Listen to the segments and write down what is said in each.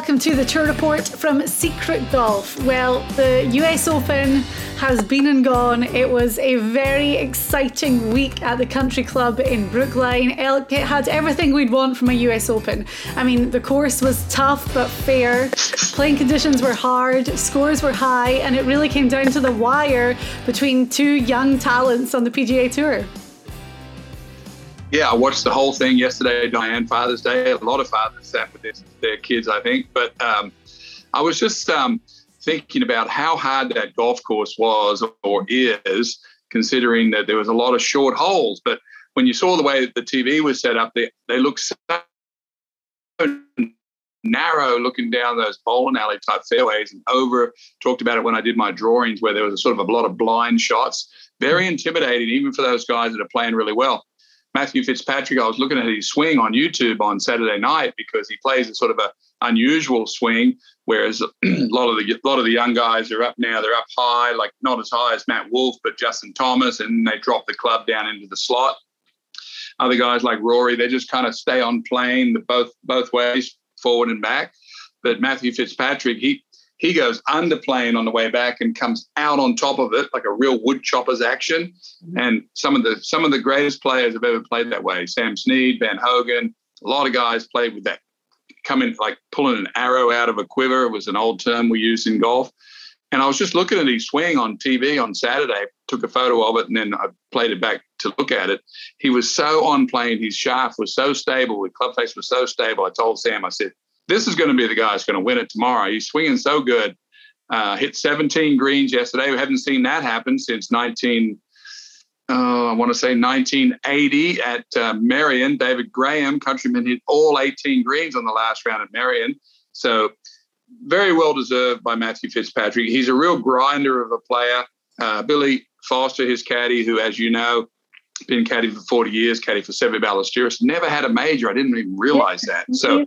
Welcome to the tour report from Secret Golf. Well, the US Open has been and gone. It was a very exciting week at the country club in Brookline. It had everything we'd want from a US Open. I mean, the course was tough but fair, playing conditions were hard, scores were high, and it really came down to the wire between two young talents on the PGA Tour yeah, I watched the whole thing yesterday, Diane, Father's Day. A lot of fathers sat with their, their kids, I think. But um, I was just um, thinking about how hard that golf course was or is, considering that there was a lot of short holes. But when you saw the way the TV was set up, they, they looked so narrow looking down those bowling alley type fairways and over talked about it when I did my drawings where there was a sort of a lot of blind shots. Very intimidating, even for those guys that are playing really well. Matthew Fitzpatrick, I was looking at his swing on YouTube on Saturday night because he plays a sort of a unusual swing, whereas a lot of the lot of the young guys are up now. They're up high, like not as high as Matt Wolff, but Justin Thomas, and they drop the club down into the slot. Other guys like Rory, they just kind of stay on plane the both both ways, forward and back. But Matthew Fitzpatrick, he he goes under plane on the way back and comes out on top of it like a real wood chopper's action. Mm-hmm. And some of the some of the greatest players have ever played that way. Sam Snead, Ben Hogan, a lot of guys played with that coming like pulling an arrow out of a quiver it was an old term we used in golf. And I was just looking at his swing on TV on Saturday, took a photo of it, and then I played it back to look at it. He was so on plane, his shaft was so stable, his club face was so stable. I told Sam, I said, this is going to be the guy that's going to win it tomorrow. He's swinging so good. Uh, hit 17 greens yesterday. We haven't seen that happen since 19. Uh, I want to say 1980 at uh, Merion. David Graham, countryman, hit all 18 greens on the last round at Merion. So very well deserved by Matthew Fitzpatrick. He's a real grinder of a player. Uh, Billy Foster, his caddy, who, as you know, been caddy for 40 years, caddy for Seve Ballesteros, never had a major. I didn't even realize that. So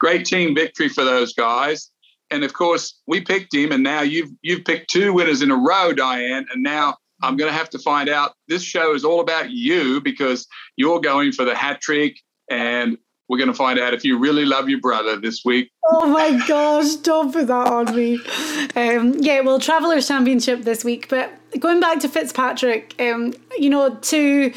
great team victory for those guys. And of course, we picked him, and now you've you've picked two winners in a row, Diane. And now I'm going to have to find out. This show is all about you because you're going for the hat trick, and we're going to find out if you really love your brother this week. Oh my gosh, don't put that on me. Um, yeah, well, Travelers Championship this week, but going back to Fitzpatrick, um, you know, to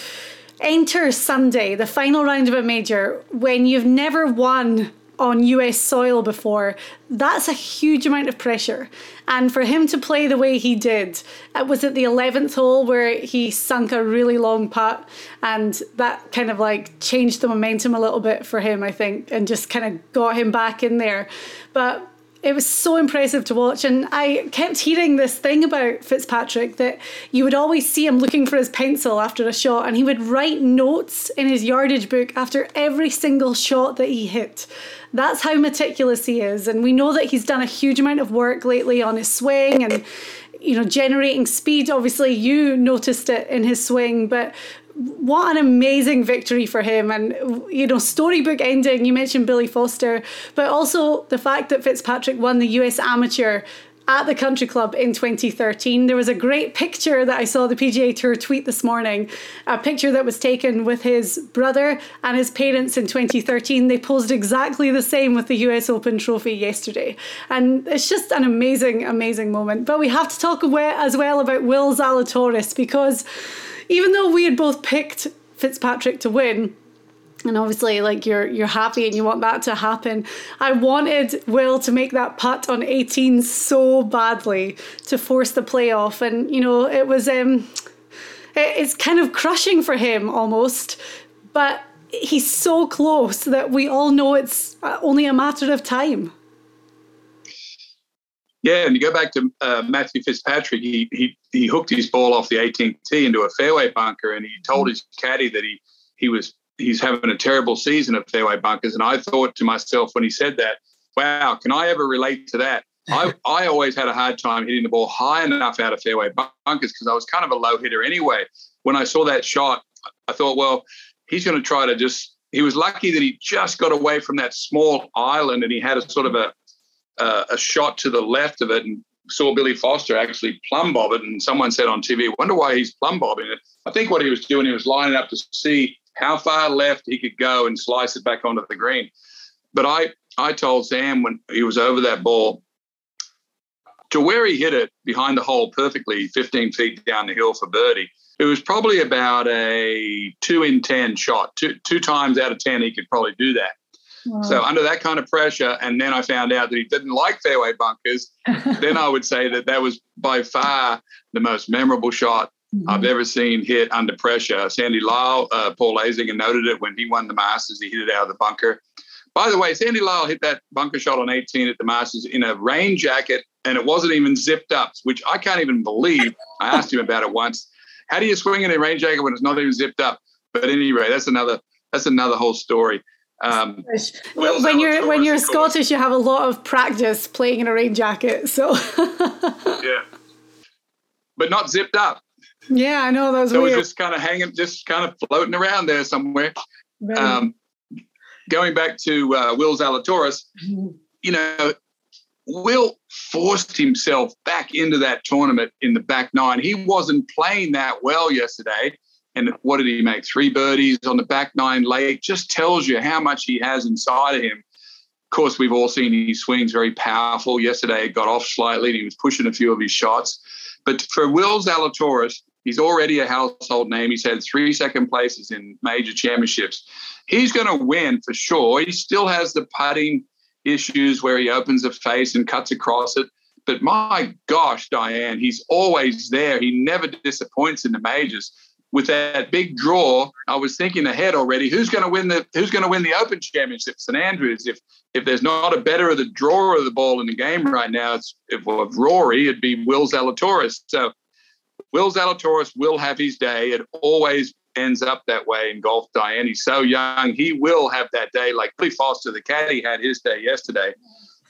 enter Sunday, the final round of a major, when you've never won on US soil before, that's a huge amount of pressure. And for him to play the way he did, it was at the 11th hole where he sunk a really long putt, and that kind of like changed the momentum a little bit for him, I think, and just kind of got him back in there. But it was so impressive to watch. And I kept hearing this thing about Fitzpatrick that you would always see him looking for his pencil after a shot, and he would write notes in his yardage book after every single shot that he hit. That's how meticulous he is. And we know that he's done a huge amount of work lately on his swing and you know, generating speed. Obviously, you noticed it in his swing, but what an amazing victory for him. And you know storybook ending you mentioned billy foster but also the fact that fitzpatrick won the us amateur at the country club in 2013 there was a great picture that i saw the pga tour tweet this morning a picture that was taken with his brother and his parents in 2013 they posed exactly the same with the us open trophy yesterday. And it's just an amazing amazing moment. But we have to talk as well about will zalatoris because even though we had both picked Fitzpatrick to win, and obviously like you're you're happy and you want that to happen i wanted will to make that putt on 18 so badly to force the playoff. And you know it was um it's kind of crushing for him almost but he's so close that we all know it's uh, only a matter of time yeah, and you go back to uh, Matthew Fitzpatrick. He, he he hooked his ball off the 18th tee into a fairway bunker, and he told his caddy that he he was he's having a terrible season of fairway bunkers. And I thought to myself when he said that, wow, can I ever relate to that? I, I always had a hard time hitting the ball high enough out of fairway bunkers because I was kind of a low hitter anyway. When I saw that shot, I thought, well, he's going to try to just. He was lucky that he just got away from that small island and he had a sort of a uh, a shot to the left of it and saw Billy Foster actually plumb bob it. And someone said on TV, wonder why he's plumb bobbing it. I think what he was doing, he was lining up to see how far left he could go and slice it back onto the green. But I, I told Sam when he was over that ball, to where he hit it behind the hole perfectly, 15 feet down the hill for birdie, it was probably about a two in 10 shot. Two, two times out of 10, he could probably do that. So under that kind of pressure, and then I found out that he didn't like fairway bunkers. then I would say that that was by far the most memorable shot mm-hmm. I've ever seen hit under pressure. Sandy Lyle, uh, Paul Azinger noted it when he won the Masters. He hit it out of the bunker. By the way, Sandy Lyle hit that bunker shot on 18 at the Masters in a rain jacket, and it wasn't even zipped up, which I can't even believe. I asked him about it once. How do you swing in a rain jacket when it's not even zipped up? But anyway, that's another that's another whole story. Um, when you're when you're Scottish, you have a lot of practice playing in a rain jacket. So yeah, but not zipped up. Yeah, I know that was so weird. just kind of hanging, just kind of floating around there somewhere. Um, going back to uh, Will Zalatoris, mm-hmm. you know, Will forced himself back into that tournament in the back nine. He wasn't playing that well yesterday. And what did he make? Three birdies on the back nine late. Just tells you how much he has inside of him. Of course, we've all seen his swings very powerful. Yesterday, it got off slightly and he was pushing a few of his shots. But for Will Zalatoris, he's already a household name. He's had three second places in major championships. He's going to win for sure. He still has the putting issues where he opens the face and cuts across it. But my gosh, Diane, he's always there. He never disappoints in the majors with that big draw, I was thinking ahead already. Who's going to win the Who's going to win the Open Championship? St Andrews. If if there's not a better of the drawer of the ball in the game right now, it's if if Rory, it'd be Will Zalatoris. So Will Zalatoris will have his day. It always ends up that way in golf. Diane, he's so young. He will have that day. Like Billy Foster, the caddy, had his day yesterday.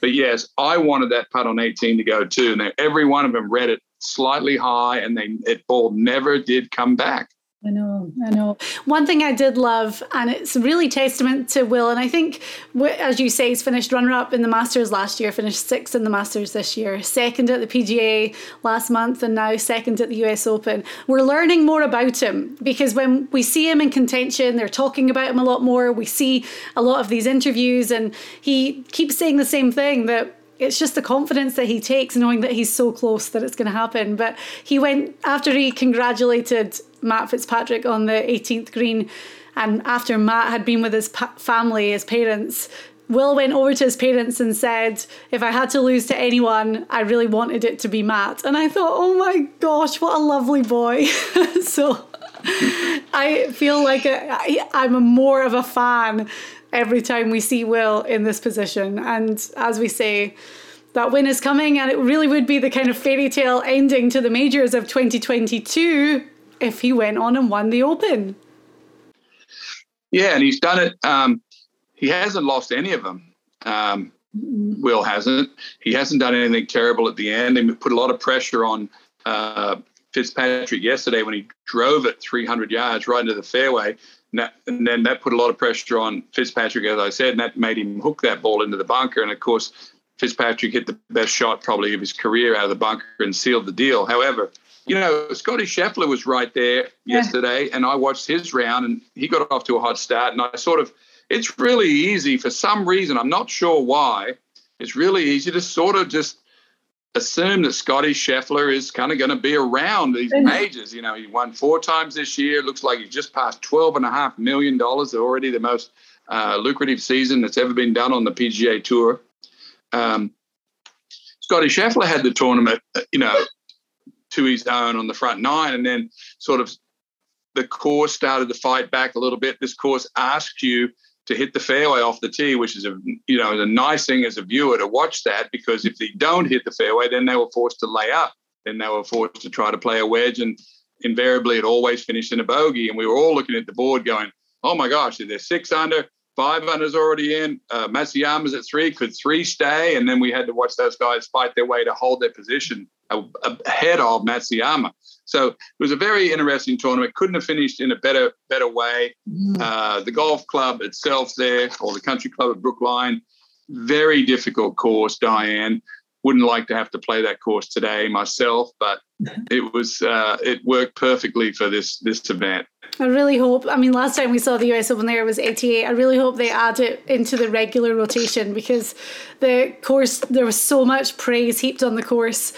But yes, I wanted that putt on 18 to go too. And every one of them read it slightly high, and they it ball never did come back. I know, I know. One thing I did love, and it's really testament to Will, and I think, as you say, he's finished runner up in the Masters last year, finished sixth in the Masters this year, second at the PGA last month, and now second at the US Open. We're learning more about him because when we see him in contention, they're talking about him a lot more. We see a lot of these interviews, and he keeps saying the same thing that it's just the confidence that he takes knowing that he's so close that it's going to happen. But he went after he congratulated Matt Fitzpatrick on the 18th green, and after Matt had been with his pa- family, his parents. Will went over to his parents and said, If I had to lose to anyone, I really wanted it to be Matt. And I thought, Oh my gosh, what a lovely boy. so I feel like I'm more of a fan every time we see Will in this position. And as we say, that win is coming, and it really would be the kind of fairy tale ending to the majors of 2022 if he went on and won the Open. Yeah, and he's done it. Um, he hasn't lost any of them. Um, Will hasn't. He hasn't done anything terrible at the end. They put a lot of pressure on uh, Fitzpatrick yesterday when he drove it 300 yards right into the fairway. And, that, and, then that put a lot of pressure on Fitzpatrick, as I said, and that made him hook that ball into the bunker. And of course, Fitzpatrick hit the best shot probably of his career out of the bunker and sealed the deal. However, you know, Scotty Scheffler was right there yeah. yesterday, and I watched his round, and he got off to a hot start. And I sort of, it's really easy for some reason, I'm not sure why, it's really easy to sort of just assume that Scotty Scheffler is kind of going to be around these majors. You know, he won four times this year. Looks like he's just passed $12.5 million, already the most uh, lucrative season that's ever been done on the PGA Tour. Um, Scotty Scheffler had the tournament, uh, you know, to his own on the front nine, and then sort of the course started to fight back a little bit. This course asked you to hit the fairway off the tee, which is a you know a nice thing as a viewer to watch that because if they don't hit the fairway, then they were forced to lay up. Then they were forced to try to play a wedge, and invariably it always finished in a bogey. And we were all looking at the board, going, "Oh my gosh, they're six under, five under's already in. Uh, Matsuyama's at three. Could three stay?" And then we had to watch those guys fight their way to hold their position ahead of Matsuyama. So it was a very interesting tournament. Couldn't have finished in a better better way. Mm. Uh, the golf club itself there, or the country club at Brookline, very difficult course. Diane wouldn't like to have to play that course today myself, but it was uh, it worked perfectly for this this event. I really hope. I mean, last time we saw the US Open there was 88. I really hope they add it into the regular rotation because the course there was so much praise heaped on the course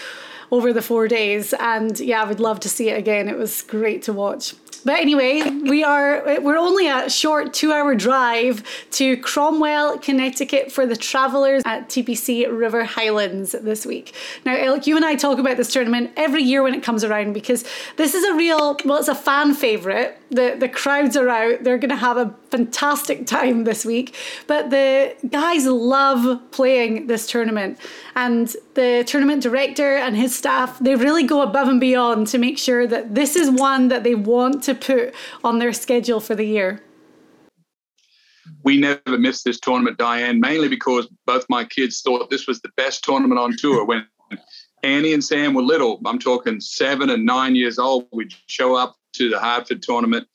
over the four days. And yeah, I would love to see it again. It was great to watch. But anyway, we are we're only a short two-hour drive to Cromwell, Connecticut for the travelers at TPC River Highlands this week. Now, Elk, you and I talk about this tournament every year when it comes around because this is a real well, it's a fan favorite. The the crowds are out. They're going to have a fantastic time this week. But the guys love playing this tournament, and the tournament director and his staff they really go above and beyond to make sure that this is one that they want to put on their schedule for the year? We never missed this tournament, Diane, mainly because both my kids thought this was the best tournament on tour. When Annie and Sam were little, I'm talking seven and nine years old, we'd show up to the Hartford tournament,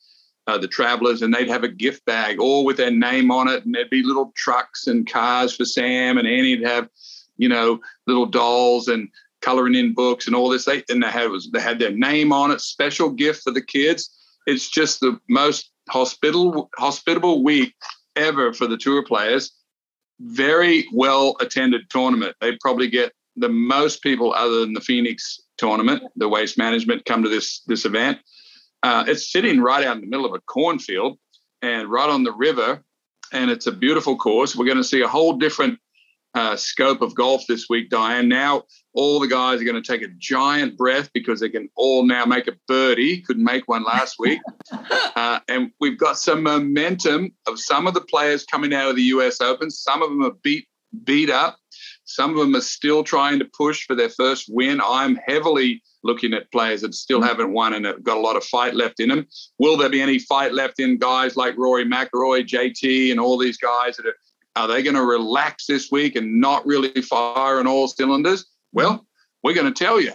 uh, the travelers, and they'd have a gift bag all with their name on it. And there'd be little trucks and cars for Sam, and Annie'd have, you know, little dolls and coloring in books and all this. They, and they had, was, they had their name on it, special gift for the kids it's just the most hospitable hospitable week ever for the tour players. Very well attended tournament. They probably get the most people other than the Phoenix tournament, the waste management, come to this this event. Uh, it's sitting right out in the middle of a cornfield and right on the river, and it's a beautiful course. We're going to see a whole different uh, scope of golf this week, Diane. Now all the guys are going to take a giant breath because they can all now make a birdie. Couldn't make one last week. uh, and we've got some momentum of some of the players coming out of the US Open. Some of them are beat beat up. Some of them are still trying to push for their first win. I'm heavily looking at players that still mm. haven't won and have got a lot of fight left in them. Will there be any fight left in guys like Rory McIlroy, JT, and all these guys that are are they going to relax this week and not really fire on all cylinders? Well, we're going to tell you.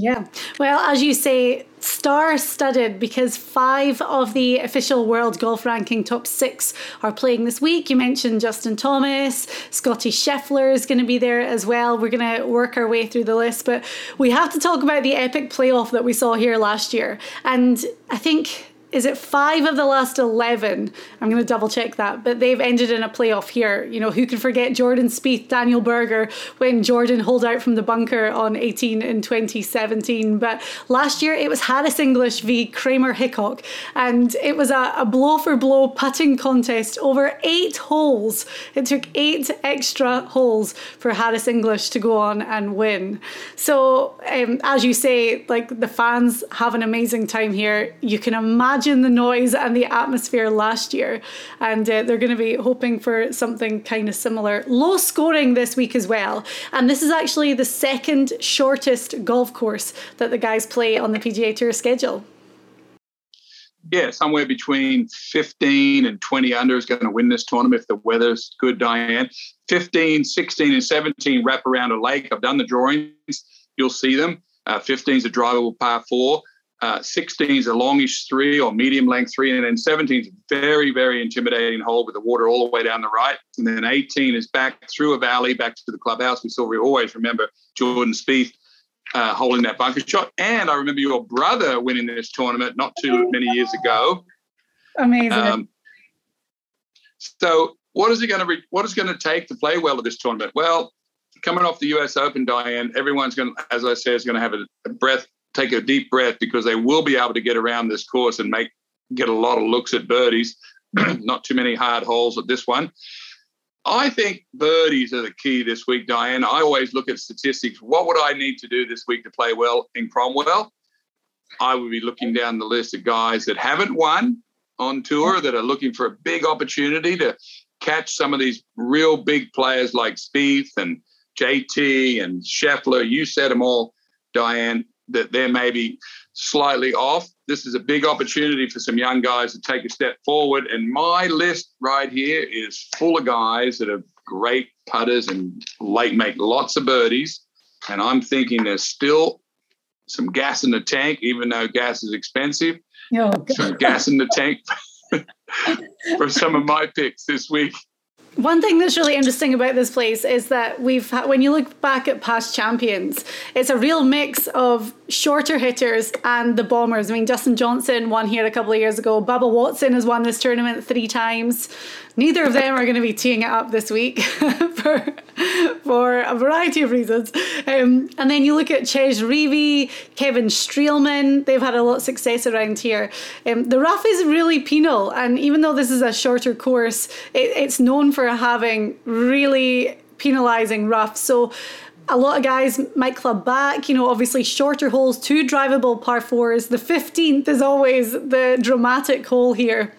Yeah. Well, as you say, star studded because five of the official world golf ranking top six are playing this week. You mentioned Justin Thomas, Scotty Scheffler is going to be there as well. We're going to work our way through the list, but we have to talk about the epic playoff that we saw here last year. And I think is it five of the last 11? I'm going to double check that, but they've ended in a playoff here. You know, who can forget Jordan Spieth, Daniel Berger, when Jordan holed out from the bunker on 18 in 2017. But last year it was Harris English v Kramer Hickok, and it was a, a blow for blow putting contest over eight holes. It took eight extra holes for Harris English to go on and win. So, um, as you say, like the fans have an amazing time here. You can imagine imagine the noise and the atmosphere last year. And uh, they're going to be hoping for something kind of similar. Low scoring this week as well. And this is actually the second shortest golf course that the guys play on the PGA Tour schedule. Yeah, somewhere between 15 and 20 under is going to win this tournament if the weather's good, Diane. 15, 16, and 17 wrap around a lake. I've done the drawings. You'll see them. Uh, 15 is a drivable par four. Uh, 16 is a longish three or medium length three, and then 17 is a very, very intimidating hole with the water all the way down the right. And then 18 is back through a valley, back to the clubhouse. We still we always remember Jordan Spieth uh, holding that bunker shot. And I remember your brother winning this tournament not too many years ago. Amazing. Um, so, what is it going to re- what is going to take to play well at this tournament? Well, coming off the U.S. Open, Diane, everyone's going, to, as I said, is going to have a, a breath take a deep breath because they will be able to get around this course and make get a lot of looks at birdies. Not too many hard holes at this one. I think birdies are the key this week, Diane. I always look at statistics. What would I need to do this week to play well in Cromwell? I would be looking down the list of guys that haven't won on tour that are looking for a big opportunity to catch some of these real big players like Spieth and JT and Scheffler. You said them all, Diane that they're maybe slightly off. This is a big opportunity for some young guys to take a step forward. And my list right here is full of guys that are great putters and late make lots of birdies. And I'm thinking there's still some gas in the tank, even though gas is expensive. Oh, some gas in the tank for some of my picks this week. One thing that's really interesting about this place is that we've when you look back at past champions, it's a real mix of shorter hitters and the bombers. I mean, Dustin Johnson won here a couple of years ago. Bubba Watson has won this tournament three times. Neither of them are going to be teeing it up this week for, for a variety of reasons. Um, and then you look at Chez Reavie, Kevin Streelman, they've had a lot of success around here. Um, the rough is really penal, and even though this is a shorter course, it, it's known for having really penalising rough. So a lot of guys might club back, you know, obviously shorter holes, two drivable par fours. The 15th is always the dramatic hole here.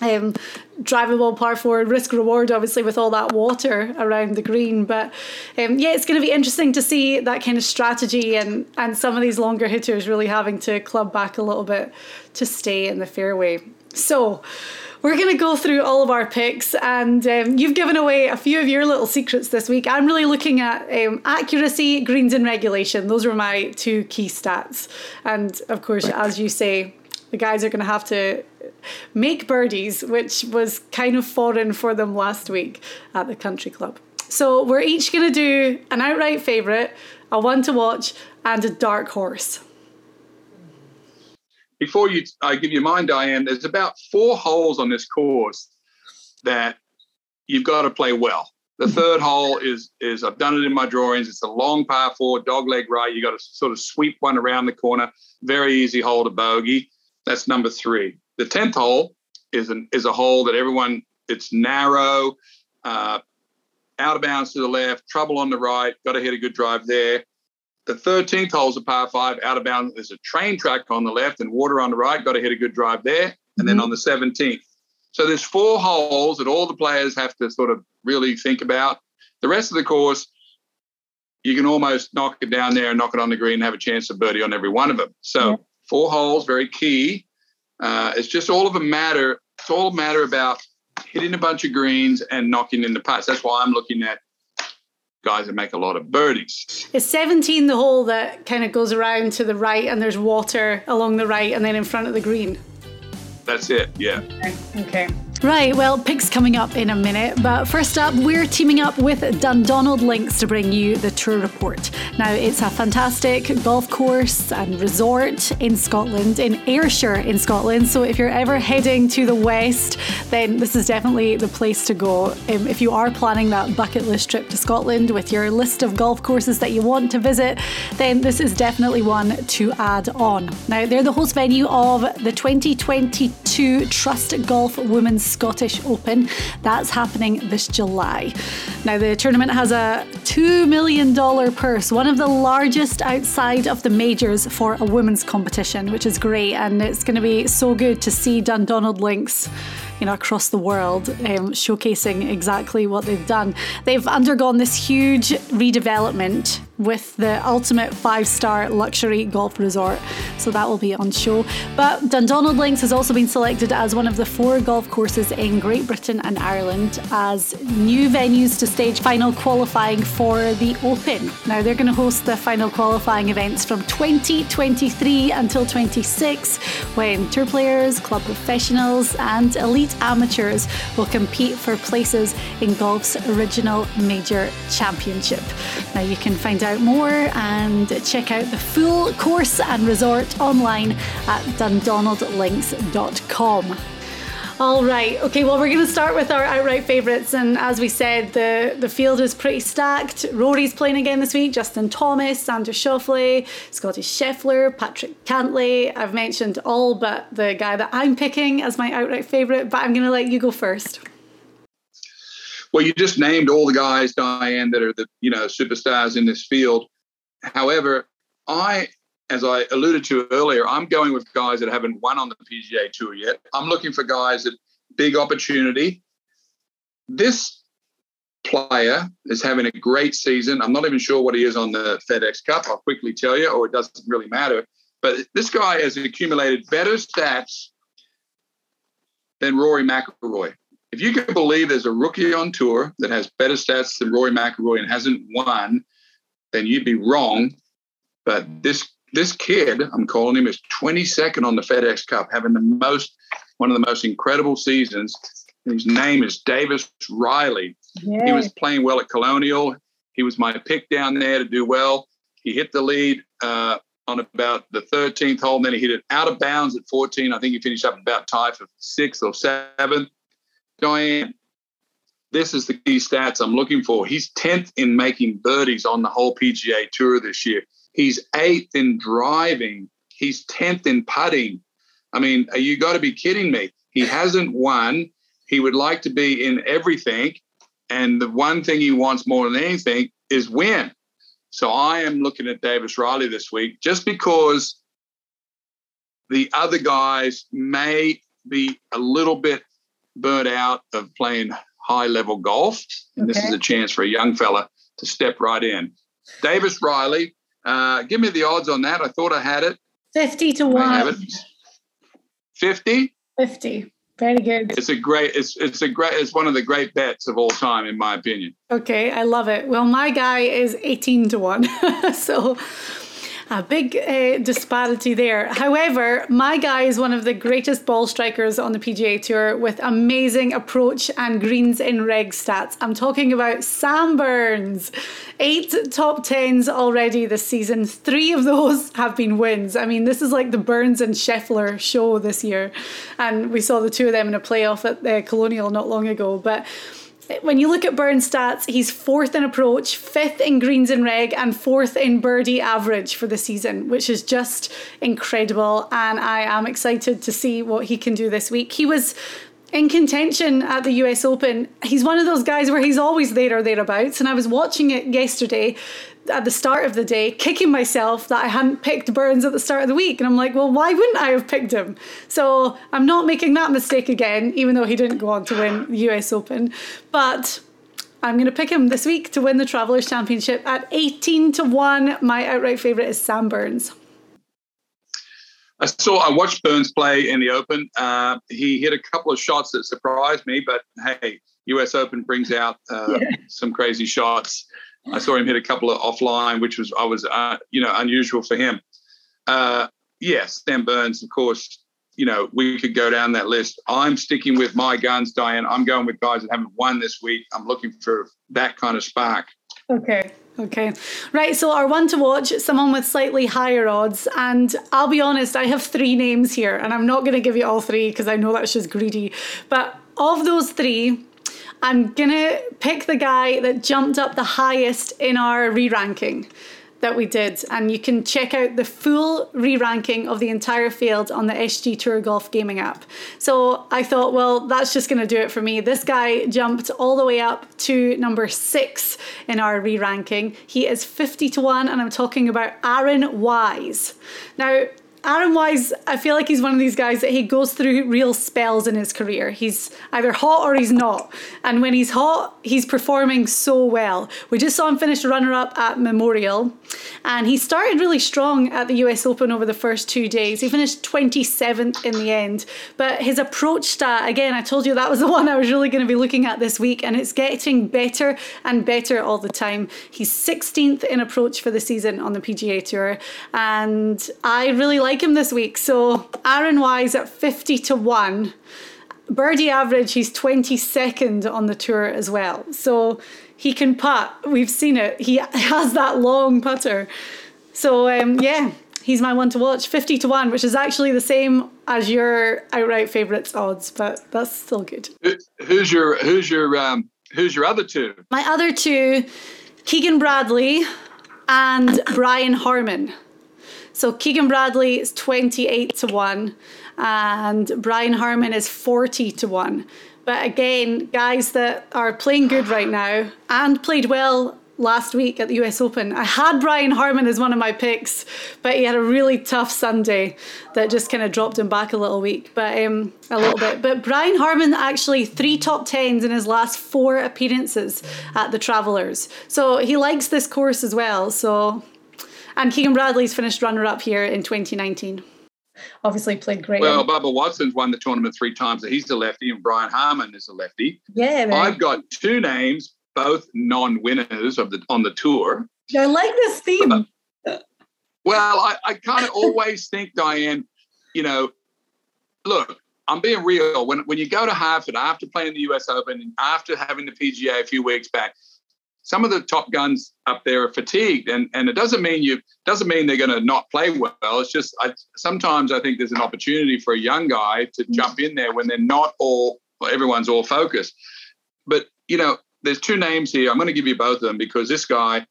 Um, drivable par four risk reward obviously with all that water around the green but um, yeah it's going to be interesting to see that kind of strategy and and some of these longer hitters really having to club back a little bit to stay in the fairway so we're going to go through all of our picks, and um, you've given away a few of your little secrets this week. I'm really looking at um, accuracy, greens, and regulation. Those are my two key stats. And of course, as you say, the guys are going to have to make birdies, which was kind of foreign for them last week at the country club. So we're each going to do an outright favourite, a one to watch, and a dark horse before you, I give you mine, Diane. There's about four holes on this course that you've got to play well. The mm-hmm. third hole is is I've done it in my drawings. It's a long par four, dog leg right. You got to sort of sweep one around the corner. Very easy hole to bogey. That's number three. The tenth hole is an is a hole that everyone. It's narrow, uh, out of bounds to the left, trouble on the right. Got to hit a good drive there. The 13th hole is a par five, out of bounds. There's a train track on the left and water on the right. Got to hit a good drive there. And mm-hmm. then on the 17th. So there's four holes that all the players have to sort of really think about. The rest of the course, you can almost knock it down there and knock it on the green and have a chance of birdie on every one of them. So yeah. Four holes, very key. Uh, it's just all of a matter. It's all a matter about hitting a bunch of greens and knocking in the putts. That's why I'm looking at guys that make a lot of birdies. Is 17 the hole that kind of goes around to the right and there's water along the right and then in front of the green? That's it, yeah. Okay. okay. Right, well, picks coming up in a minute, but first up, we're teaming up with Dundonald Links to bring you the tour report. Now, it's a fantastic golf course and resort in Scotland, in Ayrshire in Scotland. So, if you're ever heading to the west, then this is definitely the place to go. Um, if you are planning that bucket list trip to Scotland with your list of golf courses that you want to visit, then this is definitely one to add on. Now, they're the host venue of the 2022 Trust Golf Women's Scottish Open. That's happening this July. Now, the tournament has a $2 million purse, one of the largest outside of the majors for a women's competition, which is great. And it's going to be so good to see Dundonald Links you know, across the world, um, showcasing exactly what they've done. They've undergone this huge redevelopment with the ultimate five star luxury golf resort. So that will be on show. But Dundonald Links has also been selected as one of the four golf courses in Great Britain and Ireland as new venues to stage final qualifying for the Open. Now they're going to host the final qualifying events from 2023 until 26 when tour players, club professionals, and elite amateurs will compete for places in golf's original major championship. Now you can find out more and check out the full course and resort online at dundonaldlinks.com. All right. Okay. Well, we're going to start with our outright favourites, and as we said, the the field is pretty stacked. Rory's playing again this week. Justin Thomas, Xander Schauffele, Scotty Scheffler, Patrick Cantlay. I've mentioned all but the guy that I'm picking as my outright favourite. But I'm going to let you go first. Well, you just named all the guys, Diane, that are the you know superstars in this field. However, I as I alluded to earlier, I'm going with guys that haven't won on the PGA Tour yet. I'm looking for guys that big opportunity. This player is having a great season. I'm not even sure what he is on the FedEx Cup. I'll quickly tell you, or it doesn't really matter. But this guy has accumulated better stats than Rory McIlroy. If you can believe there's a rookie on tour that has better stats than Rory McIlroy and hasn't won, then you'd be wrong. But this this kid, I'm calling him, is 22nd on the FedEx Cup, having the most, one of the most incredible seasons. His name is Davis Riley. Yay. He was playing well at Colonial. He was my pick down there to do well. He hit the lead uh, on about the 13th hole, and then he hit it out of bounds at 14. I think he finished up about tied for sixth or seventh. Diane, this is the key stats I'm looking for. He's 10th in making birdies on the whole PGA Tour this year. He's eighth in driving. He's 10th in putting. I mean, uh, you got to be kidding me. He hasn't won. He would like to be in everything. And the one thing he wants more than anything is win. So I am looking at Davis Riley this week just because the other guys may be a little bit burnt out of playing high level golf. And okay. this is a chance for a young fella to step right in. Davis Riley, uh, give me the odds on that. I thought I had it. 50 to 1. 50? 50. Very good. It's a great. It's it's a great. It's one of the great bets of all time, in my opinion. Okay, I love it. Well, my guy is eighteen to one, so a big uh, disparity there. However, my guy is one of the greatest ball strikers on the PGA Tour with amazing approach and greens in reg stats. I'm talking about Sam Burns. Eight top tens already this season. Three of those have been wins. I mean, this is like the Burns and Scheffler show this year. And we saw the two of them in a playoff at the Colonial not long ago. But when you look at Burns stats, he's fourth in approach, fifth in greens and reg, and fourth in birdie average for the season, which is just incredible. And I am excited to see what he can do this week. He was in contention at the US Open. He's one of those guys where he's always there or thereabouts. And I was watching it yesterday at the start of the day kicking myself that I hadn't picked Burns at the start of the week. And I'm like, well, why wouldn't I have picked him? So I'm not making that mistake again, even though he didn't go on to win the US Open. But I'm going to pick him this week to win the Travelers Championship at 18 to 1. My outright favourite is Sam Burns. I saw, I watched Burns play in the Open. Uh, he hit a couple of shots that surprised me, but hey, US Open brings out uh, yeah. some crazy shots. I saw him hit a couple of offline, which was I was uh, you know unusual for him. Uh, yes, Sam Burns, of course. You know we could go down that list. I'm sticking with my guns, Diane. I'm going with guys that haven't won this week. I'm looking for that kind of spark. Okay. Okay. Right. So, our one to watch, someone with slightly higher odds. And I'll be honest, I have three names here, and I'm not going to give you all three because I know that's just greedy. But of those three, I'm gonna pick the guy that jumped up the highest in our re ranking that we did. And you can check out the full re ranking of the entire field on the SG Tour Golf Gaming app. So I thought, well, that's just going to do it for me. This guy jumped all the way up to number six in our re ranking. He is 50 to 1, and I'm talking about Aaron Wise. Now, Aaron Wise, I feel like he's one of these guys that he goes through real spells in his career. He's either hot or he's not. And when he's hot, he's performing so well. We just saw him finish runner up at Memorial. And he started really strong at the US Open over the first two days. He finished 27th in the end. But his approach stat, again, I told you that was the one I was really going to be looking at this week. And it's getting better and better all the time. He's 16th in approach for the season on the PGA Tour. And I really like like him this week. So Aaron Wise at 50 to 1. Birdie average, he's 22nd on the tour as well. So he can putt. We've seen it. He has that long putter. So um, yeah, he's my one to watch. 50 to 1, which is actually the same as your outright favourites odds, but that's still good. Who's your who's your um, who's your other two? My other two, Keegan Bradley and Brian Harman. So Keegan Bradley is 28 to 1 and Brian Harman is 40 to 1. But again, guys that are playing good right now and played well last week at the US Open. I had Brian Harman as one of my picks, but he had a really tough Sunday that just kind of dropped him back a little week, but um, a little bit. But Brian Harman actually three top tens in his last four appearances at the Travelers. So he likes this course as well. So and Keegan Bradley's finished runner up here in 2019. Obviously played great. Well, Bubba Watson's won the tournament three times. He's a lefty, and Brian Harman is a lefty. Yeah, man. I've got two names, both non-winners of the on the tour. I like this theme. well, I, I kind of always think, Diane, you know, look, I'm being real. When when you go to Hartford after playing the US Open, after having the PGA a few weeks back, some of the top guns up there are fatigued, and and it doesn't mean you doesn't mean they're going to not play well. It's just I, sometimes I think there's an opportunity for a young guy to mm. jump in there when they're not all everyone's all focused. But you know, there's two names here. I'm going to give you both of them because this guy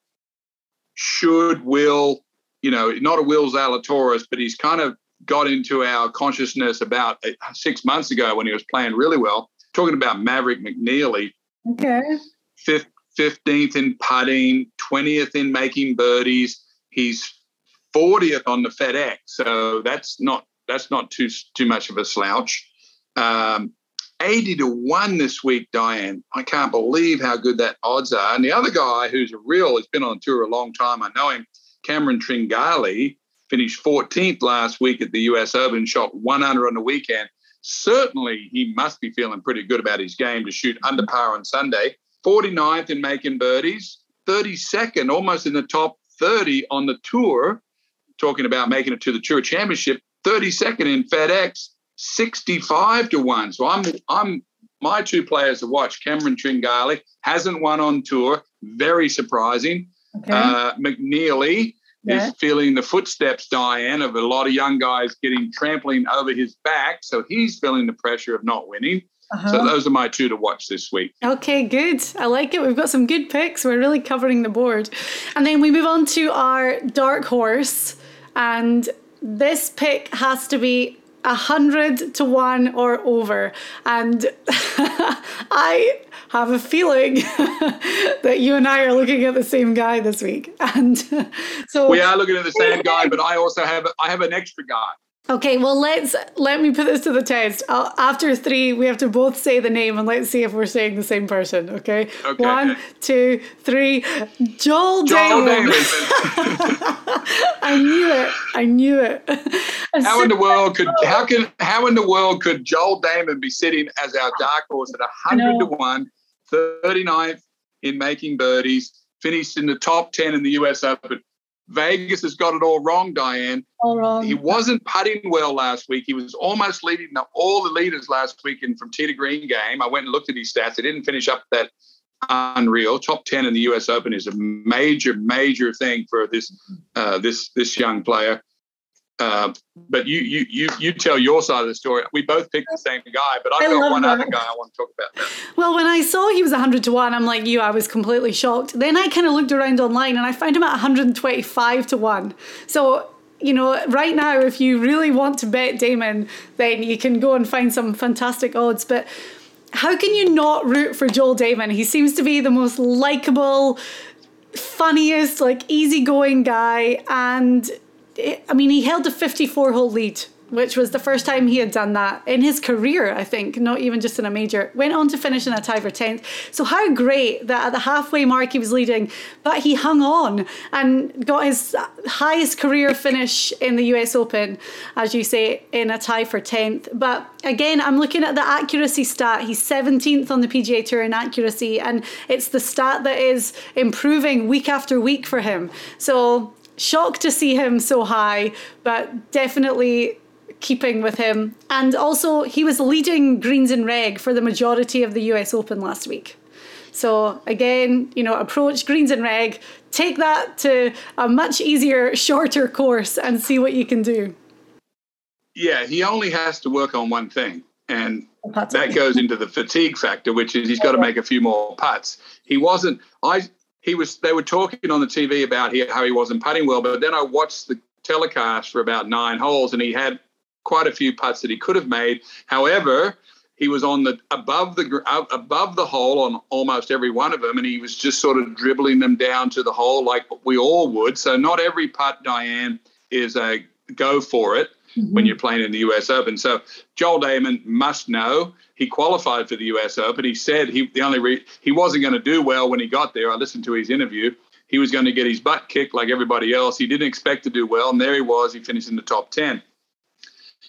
should will you know not a Will Zalatoris, but he's kind of got into our consciousness about six months ago when he was playing really well. Talking about Maverick McNealy. Okay. Fifth 15th in putting, 20th in making birdies. He's 40th on the FedEx, so that's not that's not too too much of a slouch. Um, 80 to 1 this week, Diane. I can't believe how good that odds are. And the other guy who's a real, has been on tour a long time, I know him, Cameron Tringale, finished 14th last week at the US Open, shot one under on the weekend. Certainly, he must be feeling pretty good about his game to shoot under par on Sunday. 49th in making birdies, 32nd, almost in the top 30 on the tour, talking about making it to the Tour Championship, 32nd in FedEx, 65 to 1. So I'm I'm my two players to watch, Cameron Tringale, hasn't won on tour, very surprising. Okay. Uh, McNealy yeah. is feeling the footsteps, Diane, of a lot of young guys getting trampling over his back. So he's feeling the pressure of not winning. Uh-huh. So those are my two to watch this week. Okay, good. I like it. We've got some good picks. We're really covering the board. And then we move on to our dark horse. And this pick has to be a hundred to one or over. And I have a feeling that you and I are looking at the same guy this week. And so we are looking at the same guy, but I also have I have an extra guy. Okay, well let's let me put this to the test. I'll, after three, we have to both say the name and let's see if we're saying the same person. Okay, okay one, okay. two, three. Joel, Joel Dahmen. I knew it. I knew it. How in the world could how can how in the world could Joel Dahmen be sitting as our dark horse at hundred to one, 39th in making birdies, finished in the top ten in the U.S. Open? Vegas has got it all wrong, Diane. All wrong. He wasn't putting well last week. He was almost leading all the leaders last week in from tee to green game. I went and looked at his stats. He didn't finish up that unreal. Top ten in the U.S. Open is a major, major thing for this uh, this this young player. Uh, but you, you you you tell your side of the story. We both picked the same guy, but I've I got one that. other guy I want to talk about. Well, when I saw he was 100 to 1, I'm like you, I was completely shocked. Then I kind of looked around online and I found him at 125 to 1. So, you know, right now, if you really want to bet Dahmen, then you can go and find some fantastic odds. But how can you not root for Joel Dahmen? He seems to be the most likable, funniest, like easygoing guy. And I mean, he held a 54 hole lead which was the first time he had done that in his career, I think, not even just in a major. Went on to finish in a tie for 10th. So, how great that at the halfway mark he was leading, but he hung on and got his highest career finish in the US Open, as you say, in a tie for 10th. But again, I'm looking at the accuracy stat. He's 17th on the PGA Tour in accuracy, and it's the stat that is improving week after week for him. So, shocked to see him so high, but definitely keeping with him. And also, he was leading greens and reg for the majority of the US Open last week. So, again, you know, approach greens and reg, take that to a much easier, shorter course and see what you can do. Yeah, he only has to work on one thing. And that goes into the fatigue factor, which is he's got to make a few more putts. He wasn't, I, he was, they were talking on the TV about how he wasn't putting well, but then I watched the telecast for about nine holes and he had quite a few putts that he could have made. However, he was on the above the above the hole on almost every one of them, and he was just sort of dribbling them down to the hole like we all would. So not every putt, Diane, is a go for it mm-hmm. when you're playing in the U.S. Open. So Joel Dahmen must know he qualified for the U.S. Open. He said he the only re- he wasn't going to do well when he got there. I listened to his interview. He was going to get his butt kicked like everybody else. He didn't expect to do well, and there he was. He finished in the top ten.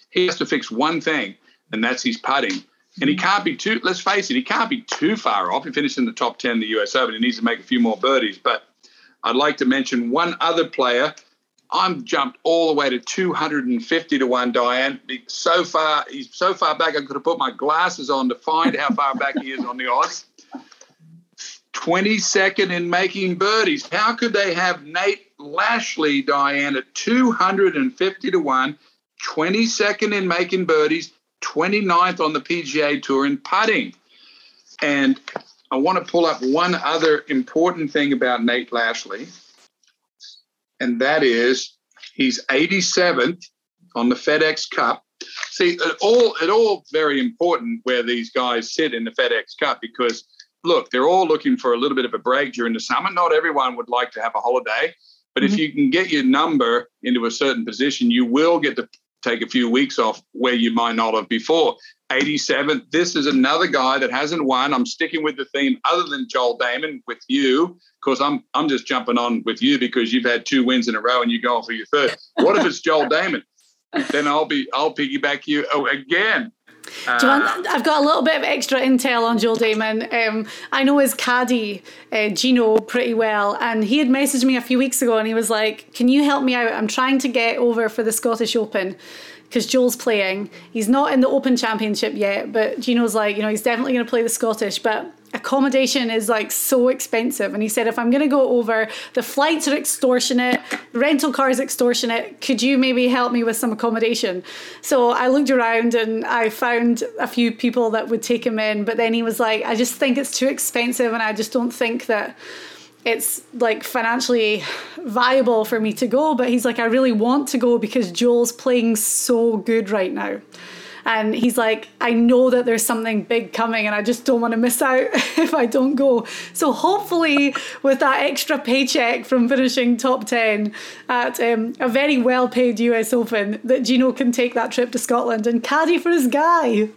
He has to fix one thing, and that's his putting. And he can't be too, let's face it, he can't be too far off. He finished in the top 10 in the US Open. He needs to make a few more birdies. But I'd like to mention one other player. I'm jumped all the way to 250 to 1, Diane. So far, he's so far back, I could have put my glasses on to find how far back he is on the odds. 22nd in making birdies. How could they have Nate Lashley, Diane, at 250 to 1? 22nd in making birdies, 29th on the PGA Tour in putting. And I want to pull up one other important thing about Nate Lashley, and that is he's 87th on the FedEx Cup. See, it all it all very important where these guys sit in the FedEx Cup because look, they're all looking for a little bit of a break during the summer. Not everyone would like to have a holiday, but mm-hmm. if you can get your number into a certain position, you will get to take a few weeks off where you might not have before. 87. This is another guy that hasn't won. I'm sticking with the theme other than Joel Dahmen with you, because I'm I'm just jumping on with you because you've had two wins in a row and you're going for your third. What if it's Joel Dahmen? Then I'll be I'll piggyback you oh, again. You want, I've got a little bit of extra intel on Joel Dahmen. Um, I know his caddy, uh, Gino, pretty well, and he had messaged me a few weeks ago and he was like, Can you help me out? I'm trying to get over for the Scottish Open because Joel's playing. He's not in the Open Championship yet, but Gino's like, you know, he's definitely going to play the Scottish, but accommodation is like so expensive. And he said, if I'm going to go over, the flights are extortionate, rental cars extortionate. Could you maybe help me with some accommodation? So I looked around and I found a few people that would take him in, but then he was like, I just think it's too expensive, and I just don't think that it's like financially viable for me to go. But he's like, I really want to go because Joel's playing so good right now. And he's like, I know that there's something big coming and I just don't want to miss out if I don't go. So hopefully, with that extra paycheck from finishing top 10 at um, a very well paid US Open, that Gino can take that trip to Scotland and caddy for his guy.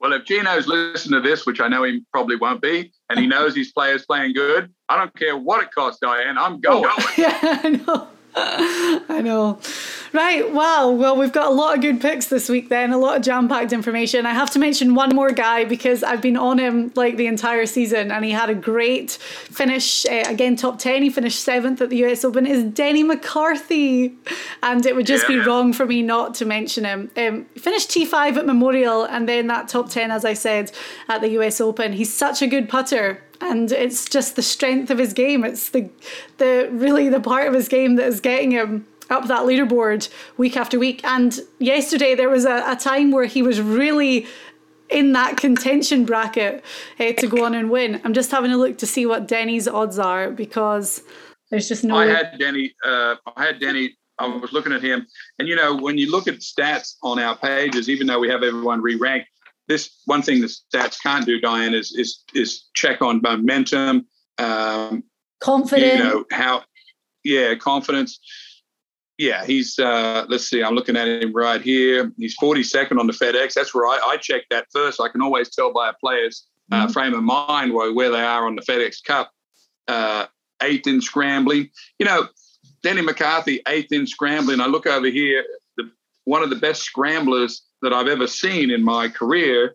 Well, if Gino's listening to this, which I know he probably won't be, and he knows his player's playing good, I don't care what it costs, Diane. I'm going. Yeah, I know. I know. Right, wow. Well, we've got a lot of good picks this week then, a lot of jam packed information. I have to mention one more guy because I've been on him like the entire season and he had a great finish. Uh, again, top 10. He finished seventh at the US Open, is Denny McCarthy. And it would just yeah. be wrong for me not to mention him. Um, finished T5 at Memorial and then that top 10, as I said, at the US Open. He's such a good putter and it's just the strength of his game. It's the the really the part of his game that is getting him up that leaderboard week after week. And yesterday there was a, a time where he was really in that contention bracket uh, to go on and win. I'm just having a look to see what Denny's odds are because there's just no. I had Denny. Uh, I had Denny. I was looking at him, and you know when you look at stats on our pages, even though we have everyone re-ranked, this one thing the stats can't do, Diane, is is is check on momentum, um, confidence. You know how, yeah, confidence. Yeah, he's uh, let's see, I'm looking at him right here. He's 42nd on the FedEx. That's where I, I check that first. I can always tell by a player's uh, mm-hmm. frame of mind where, where they are on the FedEx Cup. Uh, eighth in scrambling. You know, Denny McCarthy, eighth in scrambling. I look over here, the, one of the best scramblers that I've ever seen in my career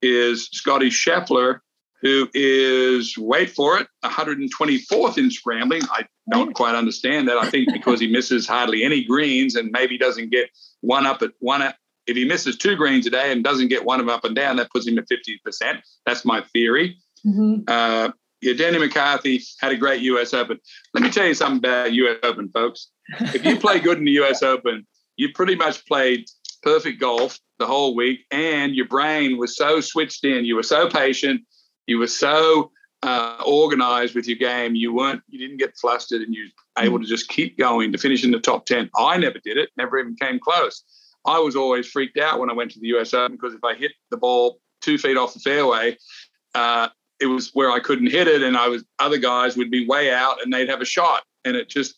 is Scotty Scheffler, who is, wait for it, 124th in scrambling. I don't quite understand that. I think because he misses hardly any greens and maybe doesn't get one up at one. Up, if he misses two greens a day and doesn't get one of them up and down, that puts him at 50%. That's my theory. Mm-hmm. Uh, yeah, Danny McCarthy had a great U.S. Open. Let me tell you something about U.S. Open, folks. If you play good in the U.S. Open, you pretty much played perfect golf the whole week, and your brain was so switched in. You were so patient. You were so uh, organized with your game. You weren't. You didn't get flustered, and you were able to just keep going to finish in the top ten. I never did it. Never even came close. I was always freaked out when I went to the U.S. Open because if I hit the ball two feet off the fairway, uh, it was where I couldn't hit it, and I was other guys would be way out and they'd have a shot, and it just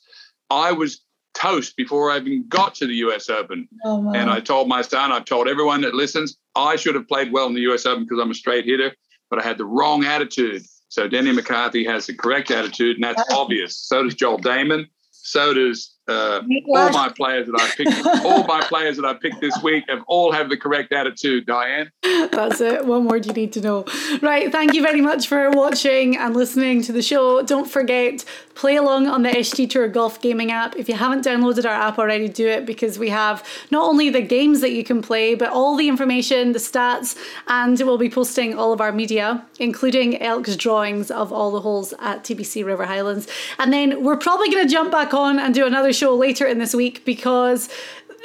I was toast before I even got to the U.S. Open. Oh, and I told my son, I've told everyone that listens, I should have played well in the U.S. Open because I'm a straight hitter, but I had the wrong attitude. So Denny McCarthy has the correct attitude, and that's obvious. So does Joel Dahmen. So does uh, all my players that I picked, all my players that I picked this week have all have the correct attitude, Diane. That's it. One word you need to know. Right. Thank you very much for watching and listening to the show. Don't forget, play along on the SG Tour Golf Gaming app. If you haven't downloaded our app already, do it because we have not only the games that you can play, but all the information, the stats, and we'll be posting all of our media, including Elk's drawings of all the holes at TPC River Highlands. And then we're probably going to jump back on and do another show later in this week because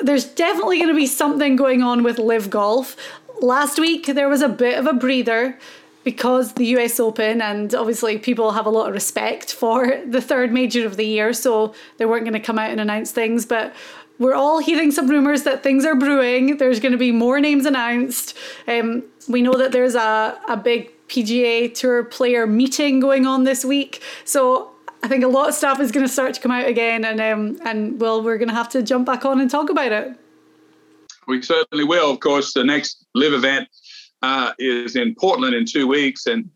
there's definitely going to be something going on with LIV Golf. Last week, there was a bit of a breather because the US Open, and obviously people have a lot of respect for the third major of the year, so they weren't going to come out and announce things. But we're all hearing some rumors that things are brewing. There's going to be more names announced. Um, we know that there's a, a big PGA Tour player meeting going on this week. So I think a lot of stuff is going to start to come out again, and um, and well, we're going to have to jump back on and talk about it. We certainly will. Of course, the next live event uh, is in Portland in two weeks, and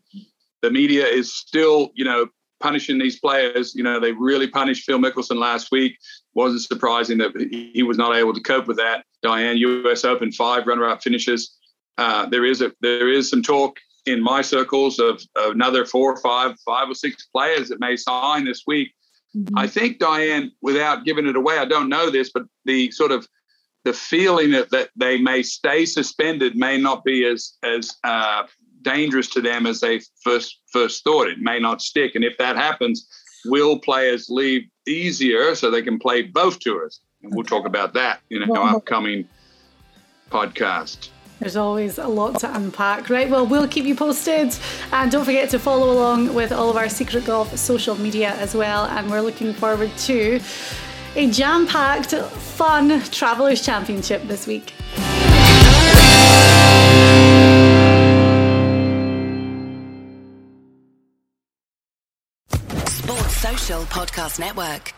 the media is still, you know, punishing these players. You know, they really punished Phil Mickelson last week. Wasn't surprising that he was not able to cope with that. Diane, U.S. Open five runner-up finishes. Uh, there is a there is some talk in my circles of, of another four or five, five or six players that may sign this week. Mm-hmm. I think Diane, without giving it away, I don't know this, but the sort of the feeling that, that they may stay suspended may not be as as uh, dangerous to them as they first first thought. It may not stick, and if that happens, will players leave easier so they can play both tours? And we'll talk about that in our upcoming podcast. There's always a lot to unpack. Right, well, we'll keep you posted. And don't forget to follow along with all of our Secret Golf social media as well. And we're looking forward to a jam packed, fun Travelers Championship this week. Sports Social Podcast Network.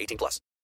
18 plus.